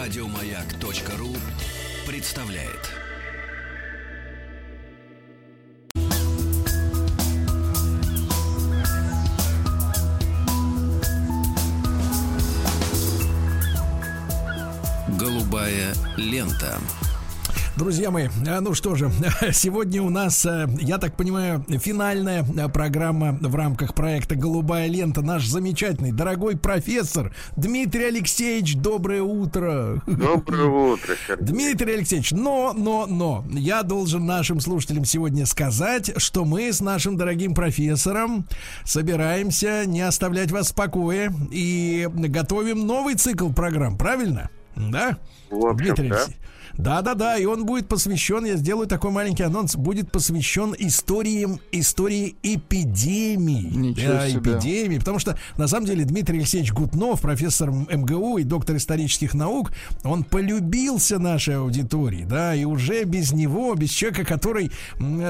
Радиомаяк.ру представляет. Голубая лента. Друзья мои, а, ну что же, сегодня у нас, э, я так понимаю, финальная э, программа в рамках проекта «Голубая лента». Наш замечательный, дорогой профессор Дмитрий Алексеевич, доброе утро. Доброе утро, Сергей. Дмитрий Алексеевич, но, но, но, я должен нашим слушателям сегодня сказать, что мы с нашим дорогим профессором собираемся не оставлять вас в покое и готовим новый цикл программ, правильно? Да? В общем, Дмитрий Алексеевич. Да-да-да, и он будет посвящен, я сделаю такой маленький анонс, будет посвящен историям, истории эпидемии. Ничего да, себе. эпидемии, потому что, на самом деле, Дмитрий Алексеевич Гутнов, профессор МГУ и доктор исторических наук, он полюбился нашей аудитории, да, и уже без него, без человека, который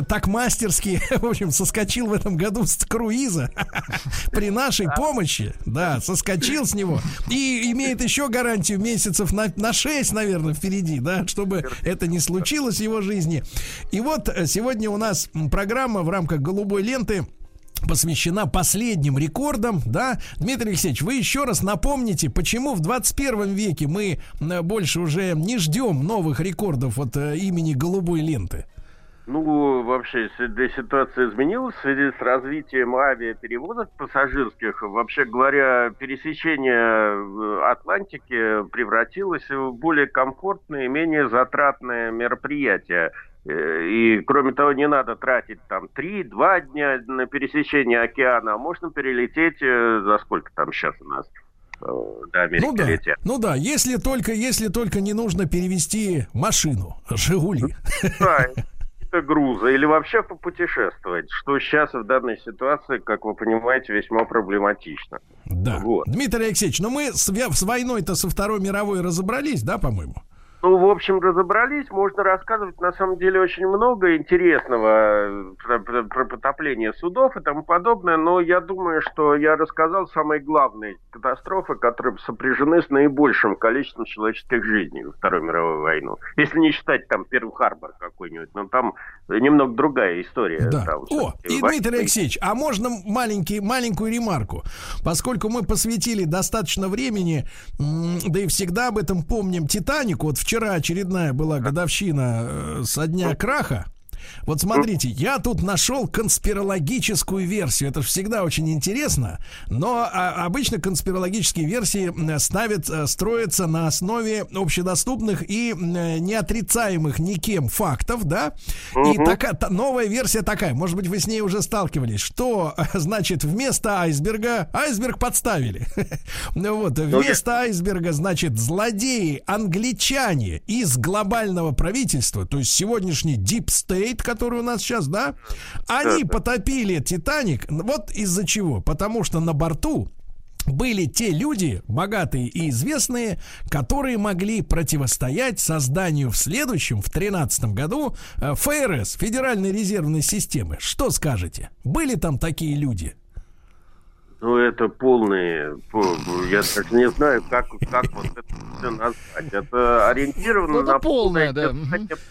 так мастерски, в общем, соскочил в этом году с круиза при нашей помощи, да, соскочил с него и имеет еще гарантию месяцев на, на 6, наверное, впереди, да, чтобы это не случилось в его жизни. И вот э, сегодня у нас программа в рамках голубой ленты посвящена последним рекордам, да? Дмитрий Алексеевич, вы еще раз напомните, почему в 21 веке мы э, больше уже не ждем новых рекордов от э, имени голубой ленты? Ну, вообще, ситуация изменилась в связи с развитием авиаперевозок пассажирских. Вообще говоря, пересечение Атлантики превратилось в более комфортное и менее затратное мероприятие. Э, и, кроме того, не надо тратить там 3-2 дня на пересечение океана, а можно перелететь э, за сколько там сейчас у нас? Э, до Америки ну да, летят. Ну да, если только, если только не нужно перевести машину, Жигули. Да, груза или вообще попутешествовать, что сейчас в данной ситуации, как вы понимаете, весьма проблематично. Да. Вот. Дмитрий Алексеевич, ну мы с, с войной-то со Второй мировой разобрались, да, по-моему? Ну, в общем, разобрались. Можно рассказывать, на самом деле, очень много интересного э, про, про, про потопление судов и тому подобное. Но я думаю, что я рассказал самые главные катастрофы, которые сопряжены с наибольшим количеством человеческих жизней во Вторую мировую войну. Если не считать там Перл-Харбор какой-нибудь, но там немного другая история. Да. Там, О, и Дмитрий Алексеевич, а можно маленький, маленькую ремарку? Поскольку мы посвятили достаточно времени, да и всегда об этом помним, Титанику, вот в вчера очередная была годовщина э, со дня краха. Вот смотрите, я тут нашел конспирологическую версию. Это всегда очень интересно. Но а, обычно конспирологические версии ставят, э, строятся на основе общедоступных и неотрицаемых никем фактов, да? Угу. И такая та, новая версия такая. Может быть, вы с ней уже сталкивались. Что, значит, вместо айсберга айсберг подставили. Ну вот, вместо айсберга, значит, злодеи англичане из глобального правительства, то есть сегодняшний Deep State, Титаник, который у нас сейчас, да, они потопили Титаник. Вот из-за чего? Потому что на борту были те люди, богатые и известные, которые могли противостоять созданию в следующем, в 2013 году, э, ФРС, Федеральной резервной системы. Что скажете? Были там такие люди? Ну, это полные, я так не знаю, как, как вот это все назвать. Это ориентировано ну, это на полное, да.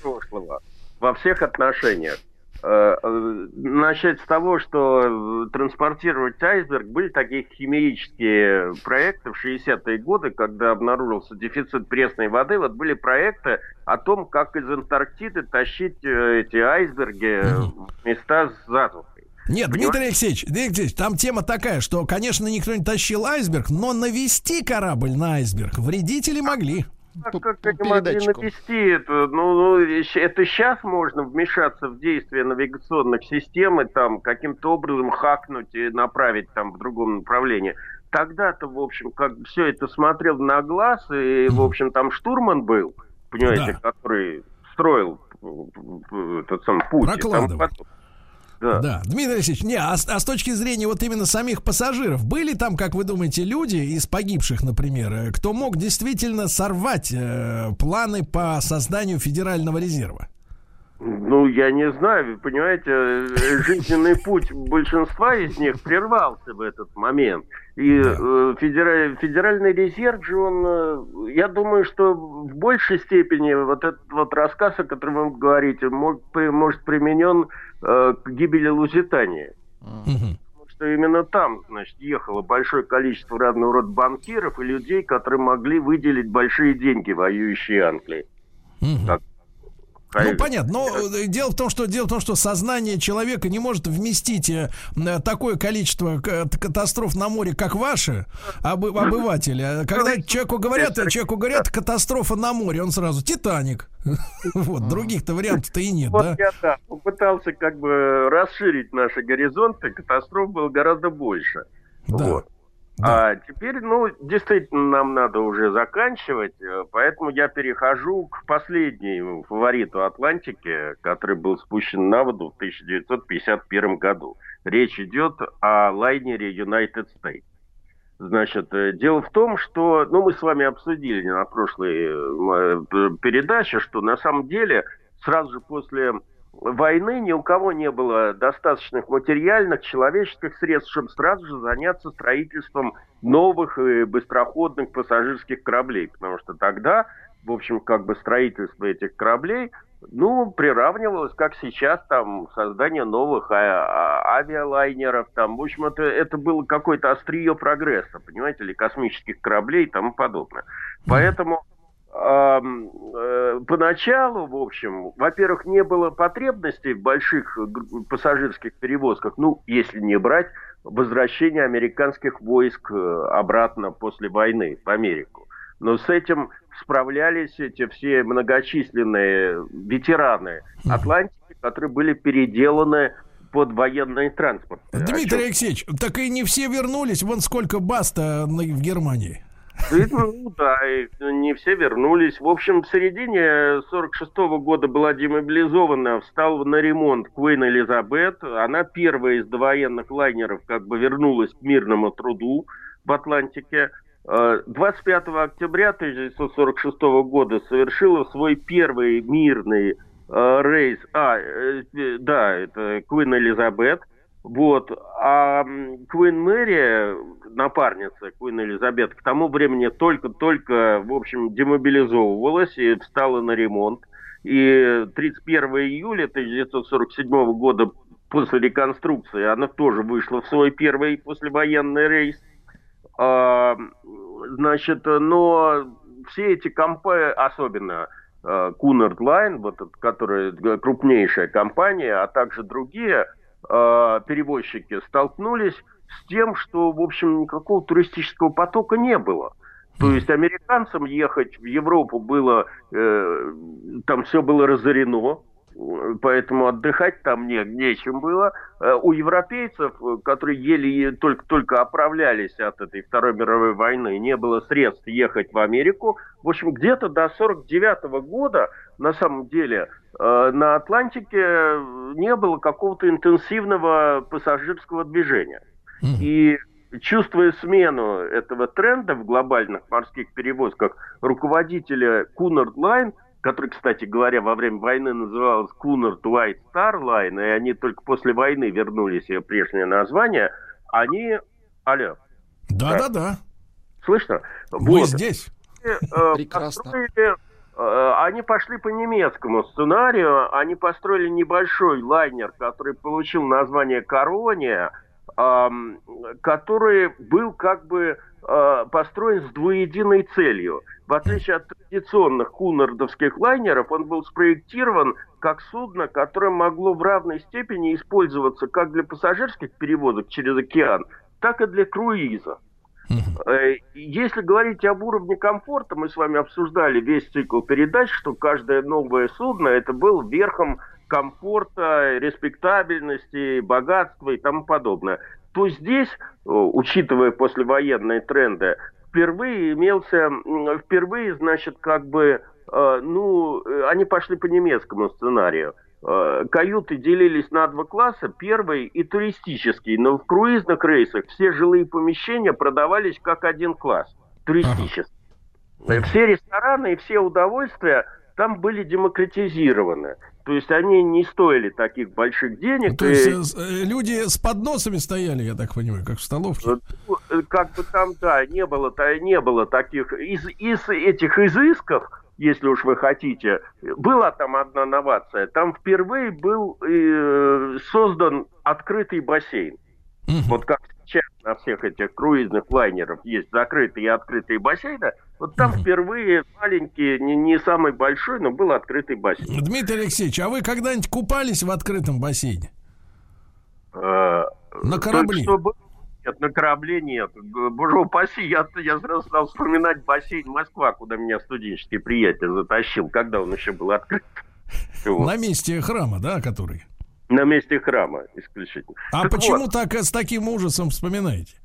прошлого во всех отношениях. Э, э, начать с того, что транспортировать айсберг были такие химические проекты в 60-е годы, когда обнаружился дефицит пресной воды. Вот были проекты о том, как из Антарктиды тащить э, эти айсберги в места с затухой. Нет, Понимаете? Дмитрий Алексеевич, Дмитрий Алексеевич, там тема такая, что, конечно, никто не тащил айсберг, но навести корабль на айсберг вредители могли. А как они могли навести это? Ну, ну, это сейчас можно вмешаться в действие навигационных систем и там каким-то образом хакнуть и направить там в другом направлении. Тогда-то, в общем, как все это смотрел на глаз, и, в общем, там штурман был, понимаете, да. который строил этот сам путь. Прокладывал. Там, да. да. Дмитрий Алексеевич, не, а, а с точки зрения вот именно самих пассажиров, были там, как вы думаете, люди из погибших, например, э, кто мог действительно сорвать э, планы по созданию Федерального резерва? Ну, я не знаю, вы понимаете, жизненный путь большинства из них прервался в этот момент. И да. э, федераль, федеральный резерв же, он, э, я думаю, что в большей степени вот этот вот рассказ, о котором вы говорите, мог, может применен э, к гибели Лузитании. Угу. Потому что именно там, значит, ехало большое количество разного рода банкиров и людей, которые могли выделить большие деньги воюющей Англии. Угу. Ну, понятно. Но э, дело в том, что дело в том, что сознание человека не может вместить э, такое количество катастроф на море, как ваши об, обыватели. А когда ну, человеку говорят, человеку говорят катастрофа на море, он сразу Титаник. Вот других-то вариантов-то и нет, да? Я да, попытался как бы расширить наши горизонты, катастроф было гораздо больше. Да. Вот. Да. А теперь, ну, действительно, нам надо уже заканчивать, э, поэтому я перехожу к последнему фавориту Атлантики, который был спущен на воду в 1951 году. Речь идет о лайнере United States. Значит, э, дело в том, что, ну, мы с вами обсудили на прошлой э, передаче, что на самом деле сразу же после войны ни у кого не было достаточных материальных, человеческих средств, чтобы сразу же заняться строительством новых и быстроходных пассажирских кораблей. Потому что тогда, в общем, как бы строительство этих кораблей, ну, приравнивалось, как сейчас, там, создание новых а- а- авиалайнеров, там, в общем, это, это было какое-то острие прогресса, понимаете, или космических кораблей и тому подобное. Поэтому Э, поначалу, в общем, во-первых, не было потребностей в больших пассажирских перевозках, ну, если не брать возвращение американских войск э, обратно после войны в Америку. Но с этим справлялись эти все многочисленные ветераны Атлантики, которые были переделаны под военный транспорт. Дмитрий Алексеевич, так и не все вернулись. Вон сколько баста в Германии. Ну да, и не все вернулись. В общем, в середине 46 -го года была демобилизована, встал на ремонт Куин Элизабет. Она первая из довоенных лайнеров как бы вернулась к мирному труду в Атлантике. 25 э, октября 1946 года совершила свой первый мирный э, рейс. А, э, да, это Куин Элизабет – вот. А Queen Mary, напарница Queen Elizabeth, к тому времени только-только, в общем, демобилизовывалась и встала на ремонт. И 31 июля 1947 года после реконструкции она тоже вышла в свой первый послевоенный рейс. А, значит, но все эти компании, особенно Cunard Line, вот, которая крупнейшая компания, а также другие – э, перевозчики столкнулись с тем, что, в общем, никакого туристического потока не было. То есть американцам ехать в Европу было, э, там все было разорено, поэтому отдыхать там не, нечем было. Э, у европейцев, которые еле только-только оправлялись от этой Второй мировой войны, не было средств ехать в Америку. В общем, где-то до 49 года, на самом деле, на Атлантике не было какого-то интенсивного пассажирского движения. И чувствуя смену этого тренда в глобальных морских перевозках, руководители Cunard Line – который, кстати говоря, во время войны называлась Cunard White Star Line, и они только после войны вернулись ее прежнее название, они... Алло. Да-да-да. Слышно? Мы вот. здесь. Э, Прекрасно. Построили, э, пошли по немецкому сценарию, они построили небольшой лайнер, который получил название «Корония», который был как бы э, построен с двуединой целью – в отличие от традиционных кунардовских лайнеров, он был спроектирован как судно, которое могло в равной степени использоваться как для пассажирских перевозок через океан, так и для круиза. Э, если говорить об уровне комфорта, мы с вами обсуждали весь цикл передач, что каждое новое судно это был верхом комфорта, респектабельности, богатства и тому подобное то здесь, э, учитывая послевоенные тренды, впервые имелся, впервые, значит, как бы, э, ну, они пошли по немецкому сценарию. Э, каюты делились на два класса, первый и туристический, но в круизных рейсах все жилые помещения продавались как один класс, туристический. Ага. Все рестораны и все удовольствия там были демократизированы. То есть они не стоили таких больших денег. То есть и... Э, люди с подносами стояли, я так понимаю, как в столовке? Ну, как бы там, да, не было, не было таких... Из, из этих изысков если уж вы хотите. Была там одна новация. Там впервые был э, создан открытый бассейн. Угу. Вот как сейчас на всех этих круизных лайнеров есть закрытые и открытые бассейны. Вот там угу. впервые маленький, не, не самый большой, но был открытый бассейн. Дмитрий Алексеевич, а вы когда-нибудь купались в открытом бассейне? Э, на корабле? Только что нет, на корабле нет. Боже упаси, я, я сразу стал вспоминать бассейн Москва, куда меня студенческий приятель затащил, когда он еще был открыт. На месте храма, да, который? На месте храма исключительно. А так почему вот. так с таким ужасом вспоминаете?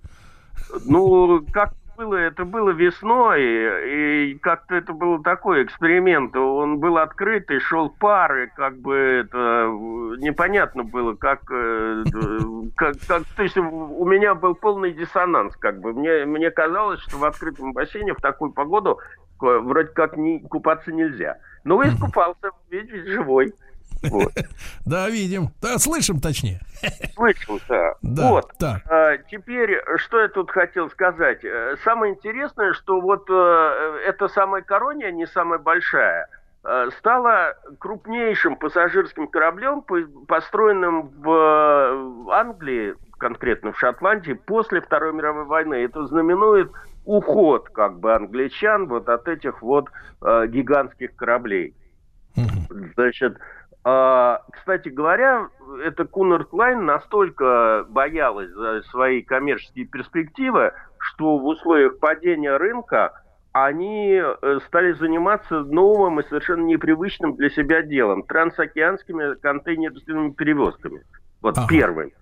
Ну, как было, это было весной, и как-то это был такой эксперимент. Он был открытый, шел пар, и как бы это непонятно было, как, э, как, как то есть у меня был полный диссонанс, как бы. Мне, мне казалось, что в открытом бассейне в такую погоду вроде как не, купаться нельзя. Но искупался, ведь живой. Вот. Да, видим. Да, слышим точнее. Слышим, да. да вот. Так. А, теперь, что я тут хотел сказать. Э, самое интересное, что вот э, эта самая корония, не самая большая, э, стала крупнейшим пассажирским кораблем, построенным в Англии, конкретно в Шотландии, после Второй мировой войны. Это знаменует уход как бы англичан вот от этих вот э, гигантских кораблей. Значит, а, кстати говоря, эта Кунард Лайн настолько боялась за свои коммерческие перспективы, что в условиях падения рынка они э, стали заниматься новым и совершенно непривычным для себя делом – трансокеанскими контейнерными перевозками. Вот ага. первым.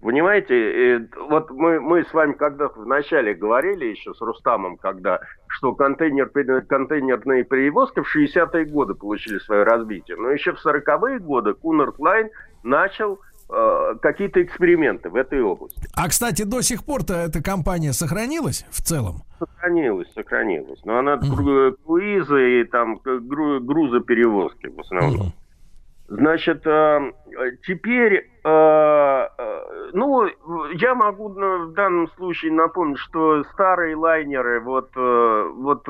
Понимаете, вот мы, мы с вами когда-то вначале говорили еще с Рустамом, когда, что контейнер, контейнерные перевозки в 60-е годы получили свое развитие. Но еще в 40-е годы Cunard Line начал э, какие-то эксперименты в этой области. А, кстати, до сих пор-то эта компания сохранилась в целом? Сохранилась, сохранилась. Но она угу. круизы и там грузоперевозки в основном. Угу. Значит, э, теперь, э, э, ну, я могу в данном случае напомнить, что старые лайнеры, вот, вот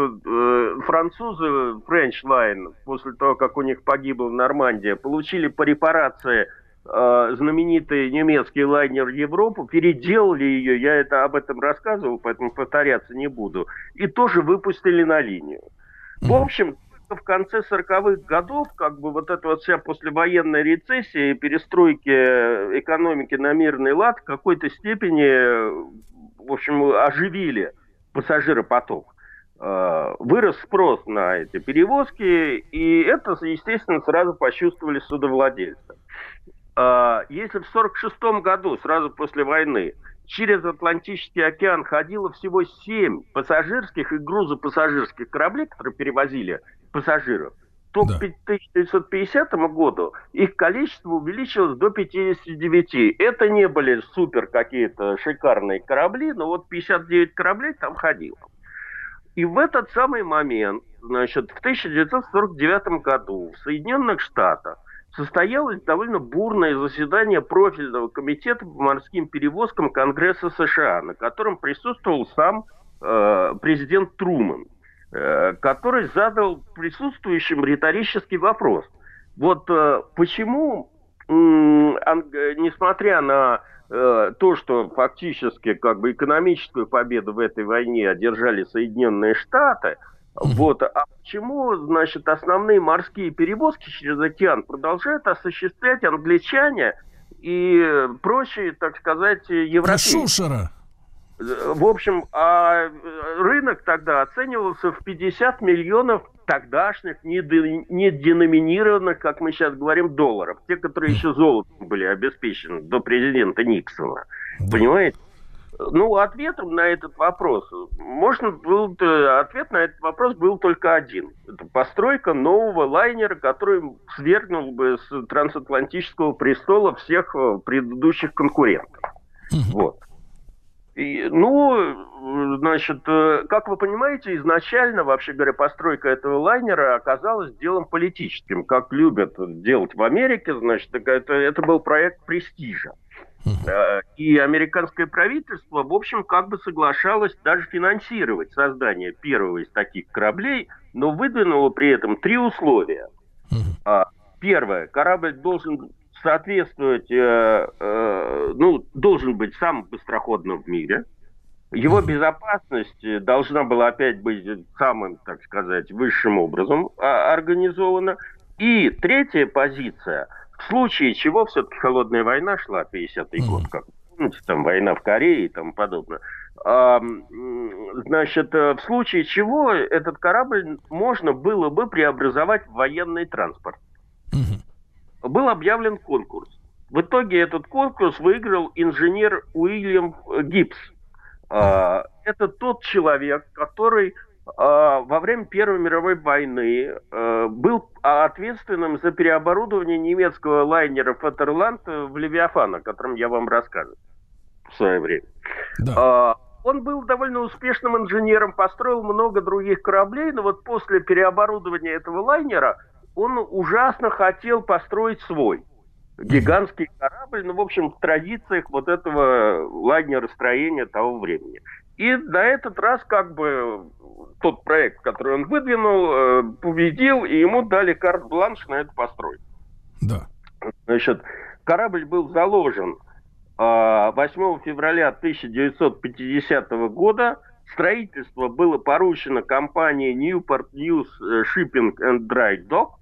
французы French Line, после того, как у них погибла Нормандия, получили по репарации знаменитый немецкий лайнер Европу, переделали ее, я это об этом рассказывал, поэтому повторяться не буду, и тоже выпустили на линию. В общем, в конце 40-х годов, как бы вот эта вот вся послевоенная рецессия и перестройки экономики на мирный лад в какой-то степени, в общем, оживили пассажиропоток. Э, вырос спрос на эти перевозки, и это, естественно, сразу почувствовали судовладельцы. Э, если в 1946 году, сразу после войны, через Атлантический океан ходило всего семь пассажирских и грузопассажирских кораблей, которые перевозили пассажиров, то да. к 1950 году их количество увеличилось до 59. Это не были супер какие-то шикарные корабли, но вот 59 кораблей там ходило. И в этот самый момент, значит, в 1949 году в Соединенных Штатах состоялось довольно бурное заседание профильного комитета по морским перевозкам Конгресса США, на котором присутствовал сам э, президент Труман. Э, который задал присутствующим риторический вопрос. Вот э, почему, несмотря на э, то, что фактически как бы экономическую победу в этой войне одержали Соединенные Штаты, вот, а почему, значит, основные морские перевозки через океан продолжают осуществлять англичане и прочие, так сказать, европейцы? Шушера. В общем, а рынок тогда оценивался в 50 миллионов тогдашних неденоминированных, как мы сейчас говорим, долларов. Те, которые еще золотом были обеспечены до президента Никсона. Понимаете? Ну, ответом на этот вопрос, можно был, ответ на этот вопрос был только один. Это постройка нового лайнера, который свергнул бы с трансатлантического престола всех э, предыдущих конкурентов. Вот. И, ну, значит, э, как вы понимаете, изначально, вообще говоря, постройка этого лайнера оказалась делом политическим, как любят делать в Америке, значит, это, это был проект престижа. Э, и американское правительство, в общем, как бы соглашалось даже финансировать создание первого из таких кораблей, но выдвинуло при этом три условия. А, первое, корабль должен соответствовать, э, э, ну, должен быть самым быстроходным в мире. Его безопасность должна была опять быть самым, так сказать, высшим образом а, организована. И третья позиция, в случае чего все-таки холодная война шла, 50-й год, как помните, там война в Корее и тому подобное. А, значит, э, в случае чего этот корабль можно было бы преобразовать в военный транспорт. Был объявлен конкурс. В итоге этот конкурс выиграл инженер Уильям Гибс. А, это тот человек, который во время Первой мировой войны а, был ответственным за переоборудование немецкого лайнера «Фатерланд» в «Левиафан», о котором я вам рассказывал в свое время. Да. Он был довольно успешным инженером, построил много других кораблей, но вот после переоборудования этого лайнера он ужасно хотел построить свой гигантский корабль, ну, в общем, в традициях вот этого лайнеростроения того времени. И на этот раз как бы тот проект, который он выдвинул, э, победил, и ему дали карт-бланш на эту постройку. Да. Значит, корабль был заложен 8 э, февраля 1950 года. Строительство было поручено компании Newport News Shipping and Dry Dock.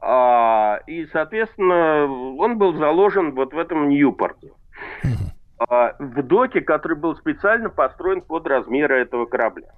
А, и, соответственно, он был заложен вот в этом Ньюпорте. А, в доке, который был специально построен под размеры этого корабля.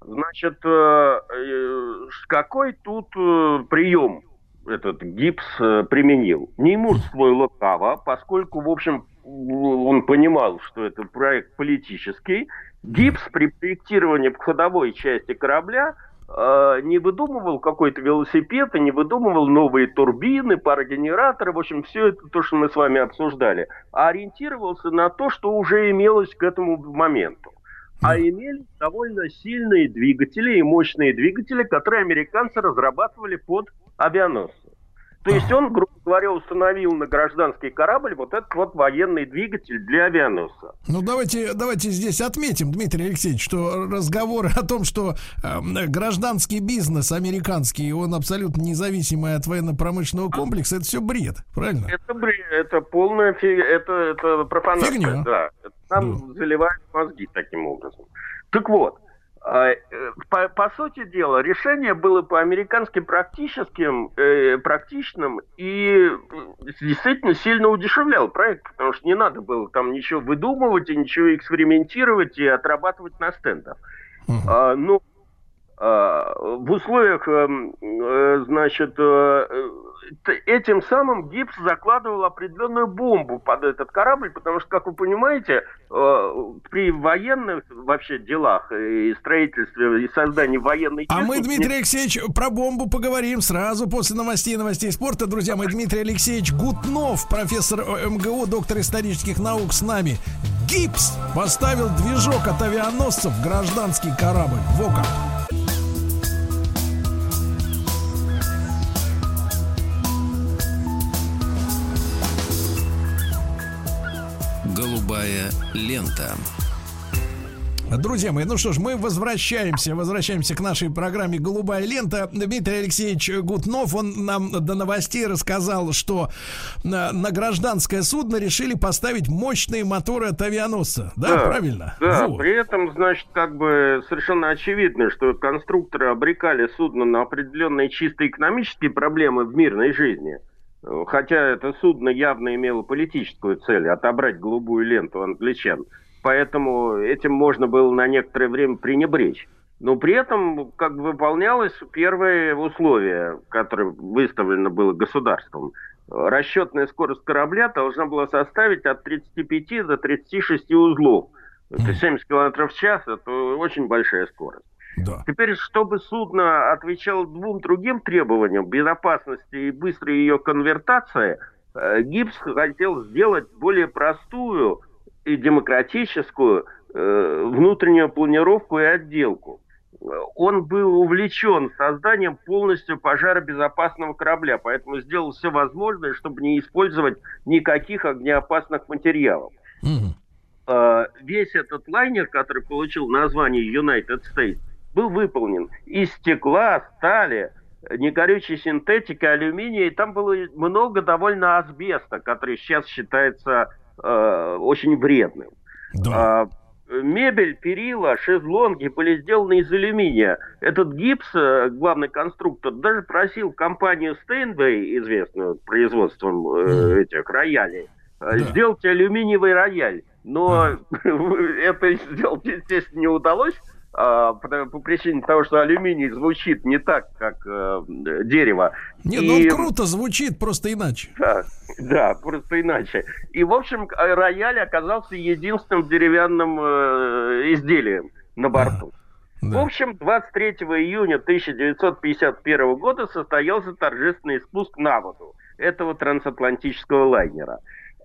Значит, э, э, какой тут э, прием этот гипс применил? Не мужство и лукаво, поскольку, в общем, он понимал, что это проект политический. Гипс при проектировании ходовой части корабля – Э, не выдумывал какой-то велосипед и не выдумывал новые турбины, парогенераторы, в общем, все это то, что мы с вами обсуждали, а ориентировался на то, что уже имелось к этому моменту. А имели довольно сильные двигатели и мощные двигатели, которые американцы разрабатывали под авианосцы. То есть он, грубо говоря, установил на гражданский корабль вот этот вот военный двигатель для авианосца. Ну давайте, давайте здесь отметим, Дмитрий Алексеевич, что разговоры о том, что э, гражданский бизнес американский, он абсолютно независимый от военно-промышленного комплекса, это все бред, правильно? Это бред, это полная фиг... это, это профанация, Фигня. да. Нам да. заливают мозги таким образом. Так вот, по, по сути дела, решение было по-американски практическим, э, практичным и э, действительно сильно удешевлял проект, потому что не надо было там ничего выдумывать и ничего экспериментировать и отрабатывать на стендах. Uh-huh. А, ну, а, в условиях, эм, э, значит, э, этим самым гипс закладывал определенную бомбу под этот корабль, потому что, как вы понимаете, э, при военных вообще делах и строительстве и создании военной А мы, Дмитрий Алексеевич, про бомбу поговорим сразу после новостей и новостей спорта. Друзья мои, Дмитрий Алексеевич Гутнов, профессор МГУ, доктор исторических наук с нами. Гипс поставил движок от авианосцев в гражданский корабль. Во Голубая лента. Друзья мои, ну что ж, мы возвращаемся, возвращаемся к нашей программе «Голубая лента». Дмитрий Алексеевич Гутнов, он нам до новостей рассказал, что на, на гражданское судно решили поставить мощные моторы от авианосца. Да, да правильно? Да, вот. при этом, значит, как бы совершенно очевидно, что конструкторы обрекали судно на определенные чисто экономические проблемы в мирной жизни – Хотя это судно явно имело политическую цель – отобрать голубую ленту англичан. Поэтому этим можно было на некоторое время пренебречь. Но при этом как бы выполнялось первое условие, которое выставлено было государством. Расчетная скорость корабля должна была составить от 35 до 36 узлов. Это 70 км в час – это очень большая скорость. Да. Теперь, чтобы судно отвечало двум другим требованиям безопасности и быстрой ее конвертации, э, Гибс хотел сделать более простую и демократическую э, внутреннюю планировку и отделку. Он был увлечен созданием полностью пожаробезопасного корабля, поэтому сделал все возможное, чтобы не использовать никаких огнеопасных материалов. Mm-hmm. Весь этот лайнер, который получил название United States, был выполнен из стекла, стали, негорючей синтетики, алюминия, и там было много довольно асбеста, который сейчас считается э, очень вредным. Да. А, мебель, перила, шезлонги были сделаны из алюминия. Этот гипс, э, главный конструктор, даже просил компанию Steinway, известную производством э, этих роялей, э, да. сделать алюминиевый рояль. Но это сделать, естественно, не удалось, а, по, по причине того, что алюминий звучит не так, как э, дерево. Не, ну и... ну круто звучит, просто иначе. Да, да, просто иначе. И, в общем, рояль оказался единственным деревянным э, изделием на борту. Да. В общем, 23 июня 1951 года состоялся торжественный спуск на воду этого трансатлантического лайнера.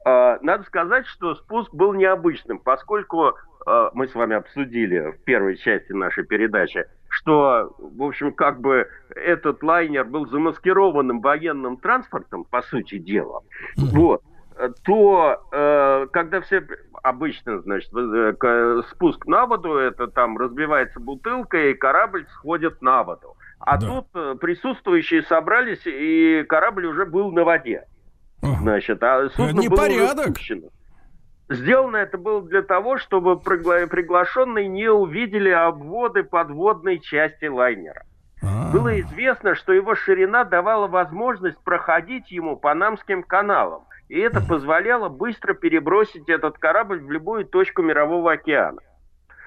Э, надо сказать, что спуск был необычным, поскольку Э, мы с вами обсудили в первой части нашей передачи, что, в общем, как бы этот лайнер был замаскированным военным транспортом, по сути дела, вот, то э, когда все обычно, значит, э, спуск на воду, это там разбивается бутылка, и корабль сходит на воду. А да. тут присутствующие собрались, и корабль уже был на воде. Значит, а судно было порядок. Сделано это было для того, чтобы пригла- приглашенные не увидели обводы подводной части лайнера. А-а-а. Было известно, что его ширина давала возможность проходить ему Панамским каналам, и это позволяло быстро перебросить этот корабль в любую точку Мирового океана.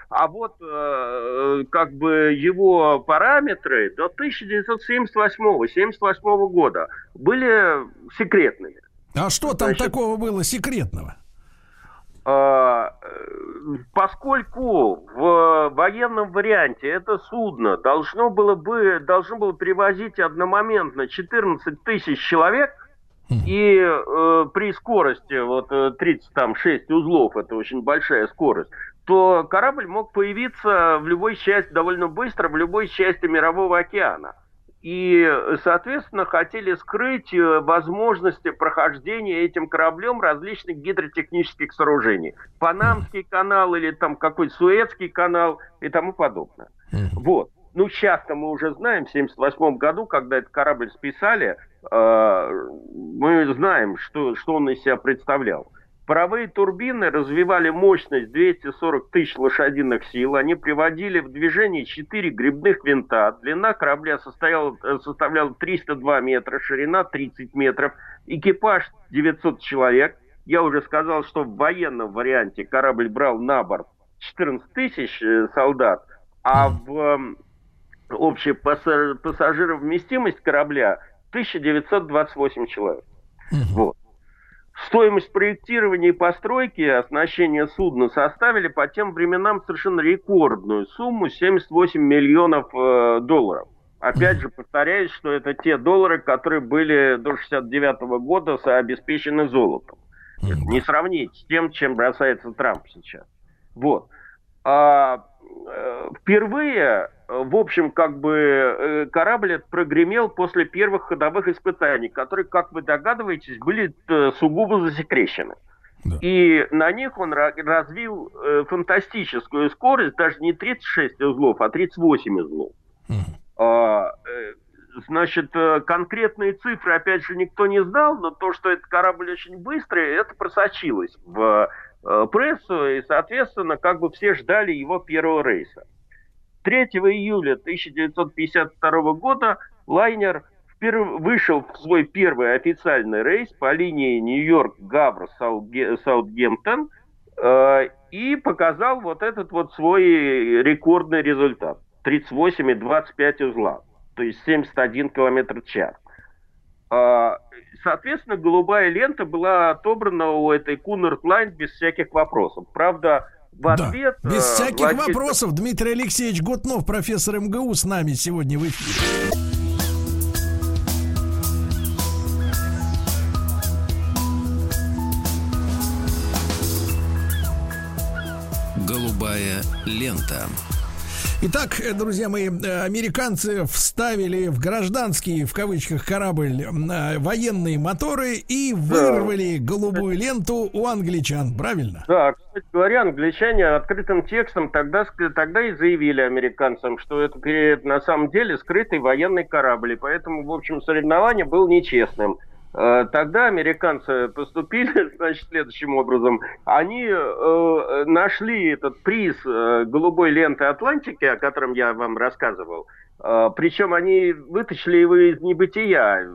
А вот э, как бы его параметры до 1978-78 года были секретными. А что там Значит, такого было секретного? А, поскольку в военном варианте это судно должно было бы должно было перевозить одномоментно 14 тысяч человек, и э, при скорости вот 36 узлов, это очень большая скорость, то корабль мог появиться в любой части довольно быстро, в любой части Мирового океана и, соответственно, хотели скрыть э, возможности прохождения этим кораблем различных гидротехнических сооружений. Панамский канал или там какой-то Суэцкий канал и тому подобное. Вот. Ну, сейчас-то мы уже знаем, в 1978 году, когда этот корабль списали, э, мы знаем, что, что он из себя представлял. Паровые турбины развивали мощность 240 тысяч лошадиных сил. Они приводили в движение 4 грибных винта. Длина корабля состояла, э, составляла 302 метра, ширина 30 метров. Экипаж 900 человек. Я уже сказал, что в военном варианте корабль брал на борт 14 тысяч э, солдат, а в эм, общая пассажировместимость корабля 1928 человек. Вот. Стоимость проектирования и постройки оснащения судна составили по тем временам совершенно рекордную сумму 78 миллионов э, долларов. Опять же, повторяюсь, что это те доллары, которые были до 69 года обеспечены золотом. Не сравнить с тем, чем бросается Трамп сейчас. Вот. А, э, впервые в общем, как бы э, корабль прогремел после первых ходовых испытаний, которые, как вы догадываетесь, были э, сугубо засекречены. Да. И на них он развил э, фантастическую скорость, даже не 36 узлов, а 38 узлов. Угу. А, значит, конкретные цифры, опять же, никто не знал, но то, что этот корабль очень быстрый, это просочилось в прессу, и, соответственно, как бы все ждали его первого рейса. 3 июля 1952 года лайнер вперв... вышел в свой первый официальный рейс по линии Нью-Йорк-Гавр-Саутгемптон э, и показал вот этот вот свой рекордный результат. 38,25 узла, то есть 71 километр в час. Э, соответственно, голубая лента была отобрана у этой Cunard Line без всяких вопросов. Правда, в ответ... Да. Без э, всяких Владимир... вопросов Дмитрий Алексеевич Гутнов, профессор МГУ, с нами сегодня в эфире. Голубая лента. Итак, друзья мои, американцы вставили в гражданский, в кавычках, корабль э, военные моторы и вырвали голубую ленту у англичан, правильно? Да, кстати говоря, англичане открытым текстом тогда, тогда и заявили американцам, что это на самом деле скрытый военный корабль, и поэтому, в общем, соревнование было нечестным. Э, тогда американцы поступили, значит, следующим образом. Они э, нашли этот приз э, голубой ленты Атлантики, о котором я вам рассказывал. Э, причем они вытащили его из небытия.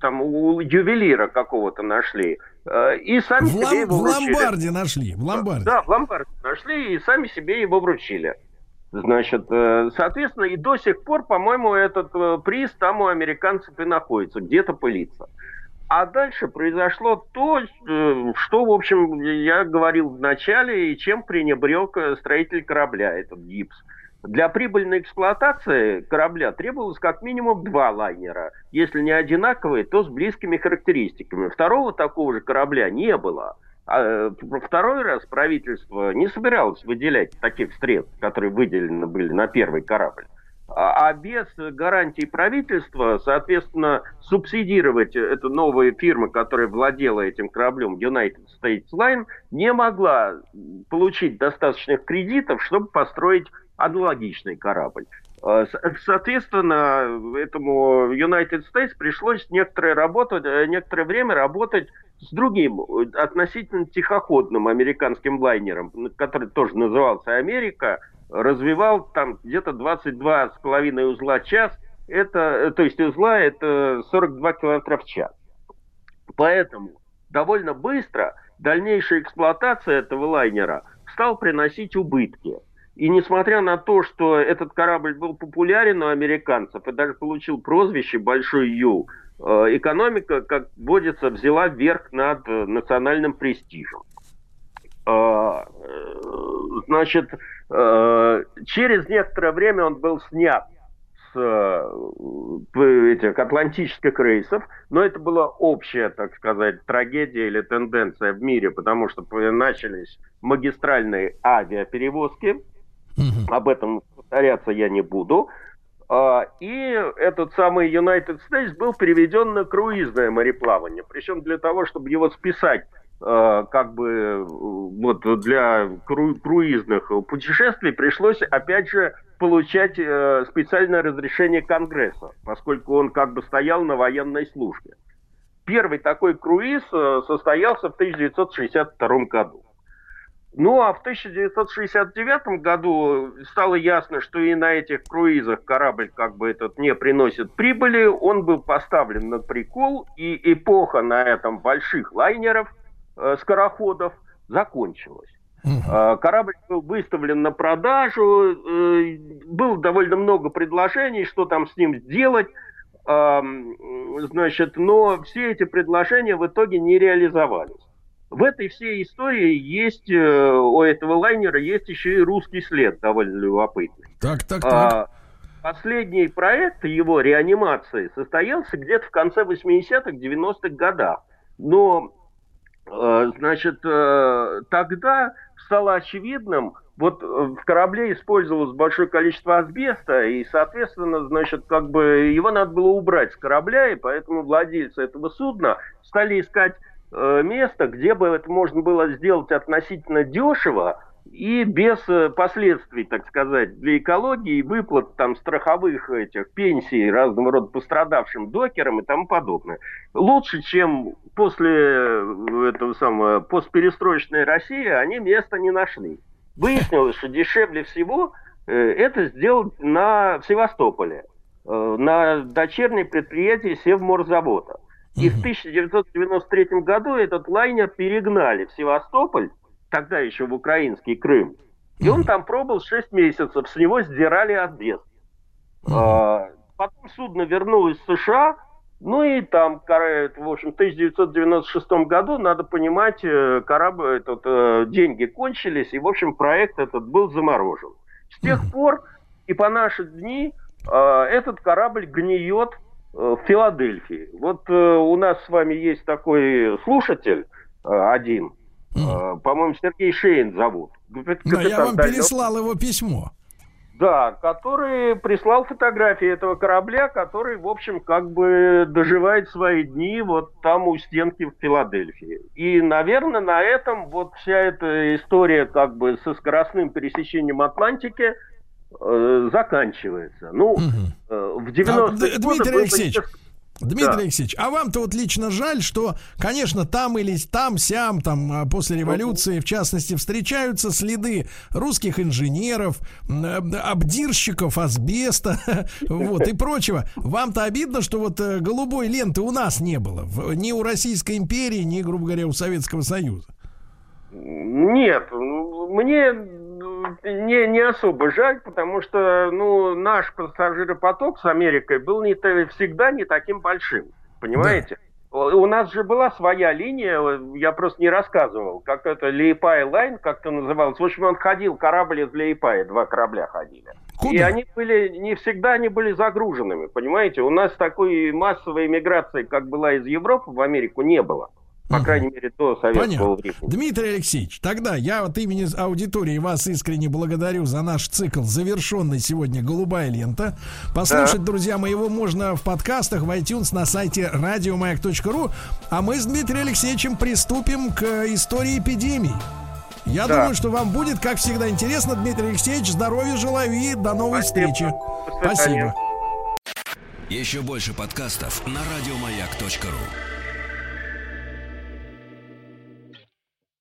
Там у ювелира какого-то нашли. Э, и сами в себе его В ломбарде нашли. В ломбарде. Да, в ломбарде нашли и сами себе его вручили. Значит, э, соответственно, и до сих пор, по-моему, этот приз там у американцев и находится, где-то пылится. А дальше произошло то, э, что, в общем, я говорил в начале, и чем пренебрег э, строитель корабля, этот гипс. Для прибыльной эксплуатации корабля требовалось как минимум два лайнера. Если не одинаковые, то с близкими характеристиками. Второго такого же корабля не было. А э, второй раз правительство не собиралось выделять таких средств, которые выделены были на первый корабль. А, а без гарантий правительства, соответственно, субсидировать эту новую фирму, которая владела этим кораблем, United States Line, не могла получить достаточных кредитов, чтобы построить аналогичный корабль. А, соответственно, этому United States пришлось некоторое, работать, э, некоторое время работать с другим относительно тихоходным американским лайнером, который тоже назывался «Америка», развивал там где-то 22,5 узла в час. Это, э, то есть узла это 42 км в час. Поэтому довольно быстро дальнейшая эксплуатация этого лайнера стала приносить убытки. И несмотря на то, что этот корабль был популярен у американцев и даже получил прозвище «Большой Ю», э, экономика, как водится, взяла верх над э, национальным престижем. Значит, Э, через некоторое время он был снят с э, этих атлантических рейсов, но это была общая, так сказать, трагедия или тенденция в мире, потому что начались магистральные авиаперевозки. Об этом повторяться я не буду. А, и этот самый United States был переведен на круизное мореплавание. Причем для того, чтобы его списать Э, как бы вот для кру круизных путешествий пришлось опять же получать э, специальное разрешение Конгресса, поскольку он как бы стоял на военной службе. Первый такой круиз э, состоялся в 1962 году. Ну а в 1969 году стало ясно, что и на этих круизах корабль как бы этот не приносит прибыли. Он был поставлен на прикол, и эпоха на этом больших лайнеров – э, скороходов закончилась. Угу. Корабль был выставлен на продажу, э, было довольно много предложений, что там с ним сделать, значит, но все эти предложения в итоге не реализовались. В этой всей истории есть, э, у этого лайнера есть еще и русский след довольно любопытный. Так, так, так. А, последний проект его реанимации состоялся где-то в конце 80-х, 90-х годах. Но Э, значит, э, тогда стало очевидным, вот э, в корабле использовалось большое количество асбеста, и, соответственно, значит, как бы его надо было убрать с корабля, и поэтому владельцы этого судна стали искать место, где бы это можно было сделать относительно дешево, и без э, последствий, так сказать, для экологии, выплат там страховых этих пенсий разного рода пострадавшим докерам и тому подобное. Лучше, чем после э, этого самого постперестроечной России, они места не нашли. Выяснилось, что дешевле всего э, это сделать на в Севастополе, на дочерней предприятии Севморзавода. И в 1993 году этот лайнер перегнали в Севастополь, тогда еще в украинский Крым. И он там пробыл 6 месяцев, с него сдирали асбест. А, потом судно вернулось в США, ну и там, в общем, в 1996 году, надо понимать, э, корабль, этот, э, деньги кончились, и, в общем, проект этот был заморожен. С тех пор и по наши дни э, этот корабль гниет в Филадельфии. Вот у нас с вами есть такой слушатель один, Mm. По-моему, Сергей Шейн зовут. Да, я вам переслал его письмо. Да, который прислал фотографии этого корабля, который, в общем, как бы доживает свои дни вот там у стенки в Филадельфии. И, наверное, на этом вот вся эта история как бы со скоростным пересечением Атлантики э, заканчивается. Ну, угу. э, в 90-е а, годы... Дмитрий Алексеевич, Дмитрий да. Алексеевич, а вам-то вот лично жаль, что, конечно, там или там, сям, там, а, после революции, в частности, встречаются следы русских инженеров, обдирщиков асбеста, вот, и прочего. Вам-то обидно, что вот э, голубой ленты у нас не было, ни у Российской империи, ни, грубо говоря, у Советского Союза? Нет, мне не, не особо жаль, потому что ну, наш пассажиропоток с Америкой был не, всегда не таким большим. Понимаете? Да. У нас же была своя линия, я просто не рассказывал, как это Лейпай Лайн, как это называлось. В общем, он ходил, корабль из Лейпая, два корабля ходили. Куда? И они были, не всегда они были загруженными, понимаете? У нас такой массовой иммиграции, как была из Европы в Америку, не было. По угу. крайней мере, до советского Понятно. времени. Дмитрий Алексеевич, тогда я от имени аудитории вас искренне благодарю за наш цикл, завершенный сегодня «Голубая лента». Послушать, да. друзья мои, его можно в подкастах, в iTunes, на сайте радиомаяк.ру. А мы с Дмитрием Алексеевичем приступим к истории эпидемии. Я да. думаю, что вам будет, как всегда, интересно, Дмитрий Алексеевич. Здоровья желаю и до новой Спасибо. встречи. Спасибо. Еще больше подкастов на радиомаяк.ру